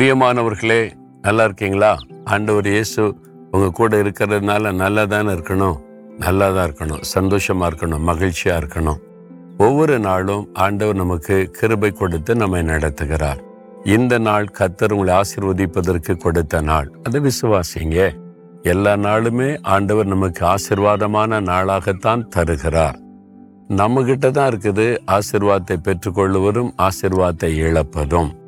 பிரியமானவர்களே நல்லா இருக்கீங்களா? ஆண்டவர் இயேசு உங்க கூட இருக்கிறதுனால நல்லா தானே இருக்கணும்? நல்லா தான் இருக்கணும். சந்தோஷமா இருக்கணும். மகிழ்ச்சியா இருக்கணும். ஒவ்வொரு நாளும் ஆண்டவர் நமக்கு கிருபை கொடுத்து நம்மை நடத்துகிறார். இந்த நாள் கத்தர் உங்களை ஆசிர்வதிப்பதற்கு கொடுத்த நாள். அதை விசுவாசிங்க. எல்லா நாளுமே ஆண்டவர் நமக்கு ஆசீர்வாதமான நாளாகத்தான் தருகிறார். நம்ம கிட்ட தான் இருக்குது ஆசிர்வாதத்தை பெற்றுக்கொள்வதும் ஆசிர்வாதத்தை இழப்பதும்.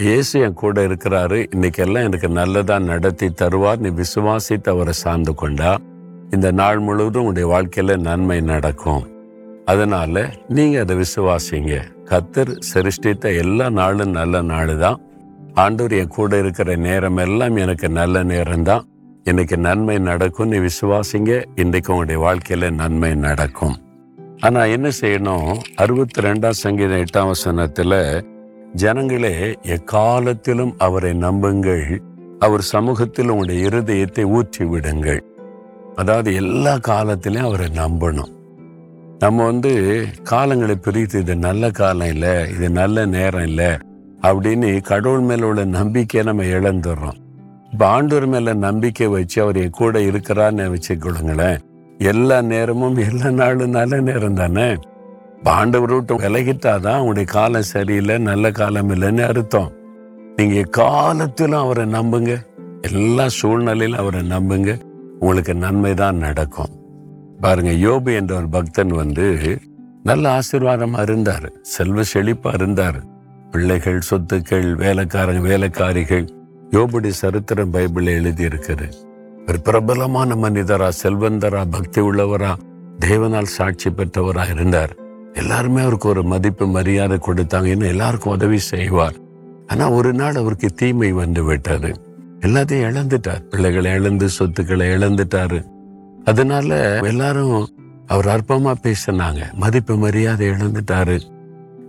இயேசு என் கூட இருக்கிறாரு. இன்னைக்கெல்லாம் எனக்கு நல்லதா நடத்தி தருவார். நீ விசுவாசித்து அவரை சார்ந்து கொண்டா. இந்த நாள் முழுவதும் உங்களுடைய வாழ்க்கையில நன்மை நடக்கும். அதனால நீங்க அதை விசுவாசிங்க. கத்தர் சிருஷ்டித்த எல்லா நாளும் நல்ல நாள் தான் ஆண்டவர் என் கூட இருக்கிற நேரம் எல்லாம் எனக்கு நல்ல நேரம் தான் எனக்கு நன்மை நடக்கும். நீ விசுவாசிங்க. இன்றைக்கு உங்களுடைய வாழ்க்கையில நன்மை நடக்கும். ஆனா என்ன செய்யணும்? அறுபத்தி ரெண்டாம் சங்கீதம் எட்டாம் வசனத்துல ஜனங்களே எக்காலத்திலும் அவரை நம்புங்கள். அவர் சமூகத்தில் உங்களுடைய இருதயத்தை ஊற்றி விடுங்கள் அதாவது எல்லா காலத்திலையும் அவரை நம்பணும். நம்ம வந்து காலங்களை பிரித்து இது நல்ல காலம் இல்லை இது நல்ல நேரம் இல்லை அப்படின்னு கடவுள் மேல உள்ள நம்பிக்கையை நம்ம இழந்துடுறோம். இப்போ ஆண்டவர் மேல நம்பிக்கை வச்சு அவர் என் கூட இருக்கிறான்னு வச்சுக்கொள்ளுங்களேன். எல்லா நேரமும் எல்லா நாளும் நல்ல நேரம் தானே? ஆண்டவர் விட்டு விலகிட்டாதான் உங்களுடைய காலம் சரியில்லை நல்ல காலம் இல்லைன்னு அர்த்தம். நீங்க காலத்திலும் அவரை நம்புங்க. எல்லா சூழ்நிலையிலும் அவரை நம்புங்க. உங்களுக்கு நன்மை தான் நடக்கும். பாருங்க யோபு என்ற ஒரு பக்தன் வந்து நல்ல ஆசீர்வாதமா இருந்தார். செல்வ செழிப்பா இருந்தார். பிள்ளைகள் சொத்துக்கள் வேலைக்காரங்க வேலைக்காரிகள் யோபுடைய சரித்திரம் பைபிள் எழுதி இருக்குது ஒரு பிரபலமான மனிதரா செல்வந்தரா பக்தி உள்ளவரா தேவனால் சாட்சி பெற்றவரா இருந்தார். எல்லாருமே அவருக்கு ஒரு மதிப்பு மரியாதை கொடுத்தாங்க. இன்னும் எல்லாருக்கும் உதவி செய்வார். ஆனா ஒரு நாள் அவருக்கு தீமை வந்து விட்டாரு எல்லாத்தையும் இழந்துட்டார். பிள்ளைகளை இழந்து சொத்துக்களை இழந்துட்டாரு. அதனால எல்லாரும் அவர் அற்பமா பேசினாங்க. மதிப்பு மரியாதை இழந்துட்டாரு.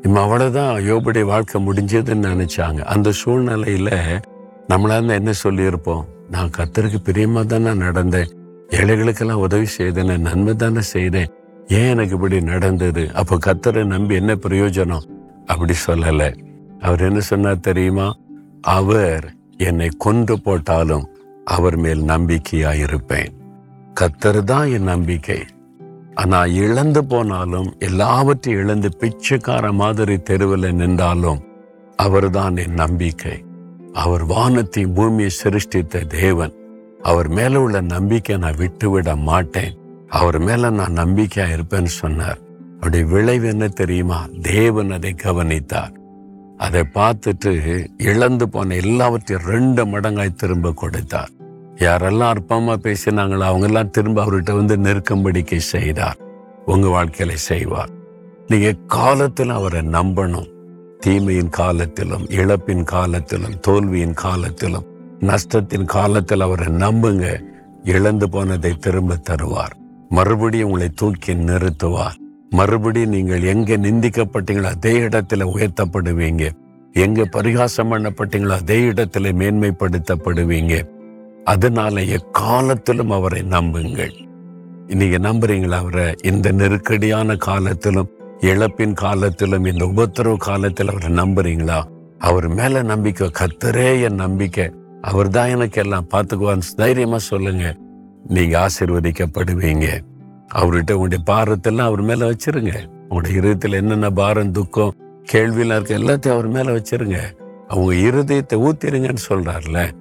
இம்ம அவ்வளவுதான் யோபுடைய வாழ்க்கை முடிஞ்சதுன்னு நினைச்சாங்க. அந்த சூழ்நிலையில நம்மளால என்ன சொல்லியிருப்போம்? நான் கத்தருக்கு பிரியமா தானே நடந்தேன். ஏழைகளுக்கெல்லாம் உதவி செய்தேன் நன்மை தானே செய்தேன். ஏன் எனக்கு இப்படி நடந்தது? அப்போ கத்தரை நம்பி என்ன பிரயோஜனம்? அப்படி சொல்லலை. அவர் என்ன சொன்னார் தெரியுமா? அவர் என்னை கொன்று போட்டாலும் அவர் மேல் நம்பிக்கையா இருப்பேன் கத்தர் தான் என் நம்பிக்கை. ஆனா இழந்து போனாலும் எல்லாவற்றையும் இழந்து பிச்சைக்கார மாதிரி தெருவில் நின்றாலும் அவர்தான் என் நம்பிக்கை. அவர் வானத்தை பூமியை சிருஷ்டித்த தேவன். அவர் மேல உள்ள நம்பிக்கை நான் விட்டுவிட மாட்டேன். அவர் மேல நான் நம்பிக்கையா இருப்பேன்னு சொன்னார். அவருடைய விளைவு என்ன தெரியுமா? தேவன் அதை கவனித்தார். அதை பார்த்துட்டு இழந்து போன எல்லாவற்றையும் ரெண்டு மடங்காய் திரும்ப கொடுத்தார். யாரெல்லாம் அற்பமா பேசினாங்களோ அவங்க எல்லாம் திரும்ப அவர்கிட்ட வந்து நெருக்கம்படிக்கை செய்தார். உங்க வாழ்க்கையில செய்வார். நீங்க காலத்தில் அவரை நம்பணும். தீமையின் காலத்திலும் இழப்பின் காலத்திலும் தோல்வியின் காலத்திலும் நஷ்டத்தின் காலத்தில் அவரை நம்புங்க. இழந்து போனதை திரும்ப தருவார். மறுபடியும் உங்களை தூக்கி நிறுத்துவார். மறுபடியும் நீங்கள் எங்க நிந்திக்கப்பட்டீங்களோ அதே இடத்துல உயர்த்தப்படுவீங்க. எங்க பரிகாசம் பண்ணப்பட்டீங்களோ அதே இடத்துல மேன்மைப்படுத்தப்படுவீங்க. அதனால எக்காலத்திலும் அவரை நம்புங்கள். நீங்க நம்புறீங்களா அவரை? இந்த நெருக்கடியான காலத்திலும் இழப்பின் காலத்திலும் இந்த உபத்திரவு காலத்தில் அவரை நம்புறீங்களா? அவர் மேல நம்பிக்கை கத்தரே என் நம்பிக்கை. அவர் தான் எனக்கு எல்லாம் பார்த்துக்குவான்னு தைரியமா சொல்லுங்க. நீங்க ஆசீர்வதிக்கப்படுவீங்க. அவர்கிட்ட உங்களுடைய பாரத்தெல்லாம் அவர் மேல வச்சிருங்க. உங்களுடைய இருதயத்துல என்னென்ன பாரம் துக்கம் கேள்வியெல்லாம் இருக்க எல்லாத்தையும் அவர் மேல வச்சிருங்க. அவங்க இருதயத்தை ஊத்திருங்கன்னு சொல்றாருல.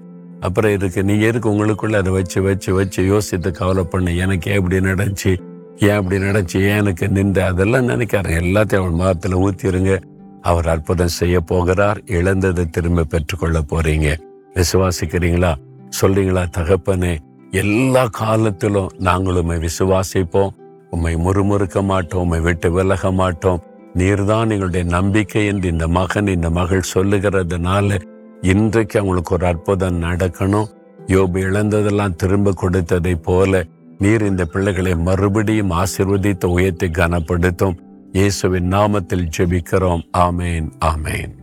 அப்புறம் இதுக்கு நீங்க எதுக்கு உங்களுக்குள்ள அதை வச்சு வச்சு வச்சு யோசித்து கவலை பண்ண எனக்கு ஏன் இப்படி நடந்துச்சு ஏன் அப்படி நடந்துச்சு ஏன் எனக்கு நின்று அதெல்லாம் நினைக்காரு எல்லாத்தையும் அவன் மகத்துல ஊத்திருங்க. அவர் அற்புதம் செய்ய போகிறார் இழந்ததை திரும்ப பெற்றுக்கொள்ள போறீங்க. விசுவாசிக்கிறீங்களா? சொல்றீங்களா? தகப்பனே எல்லா காலத்திலும் நாங்கள் உண்மை விசுவாசிப்போம். உண்மை முறுமுறுக்க மாட்டோம் உம்மை விட்டு விலக மாட்டோம். நீர்தான் எங்களுடைய நம்பிக்கை என்று இந்த மகன் இந்த மகள் சொல்லுகிறதுனால இன்றைக்கு அவங்களுக்கு ஒரு அற்புதம் நடக்கணும். யோபு இழந்ததெல்லாம் திரும்ப கொடுத்ததை போல நீர் இந்த பிள்ளைகளை மறுபடியும் ஆசிர்வதித்து உயர்த்தி கனப்படுத்தும். இயேசுவின் நாமத்தில் ஜெபிக்கிறோம். ஆமேன் ஆமேன்.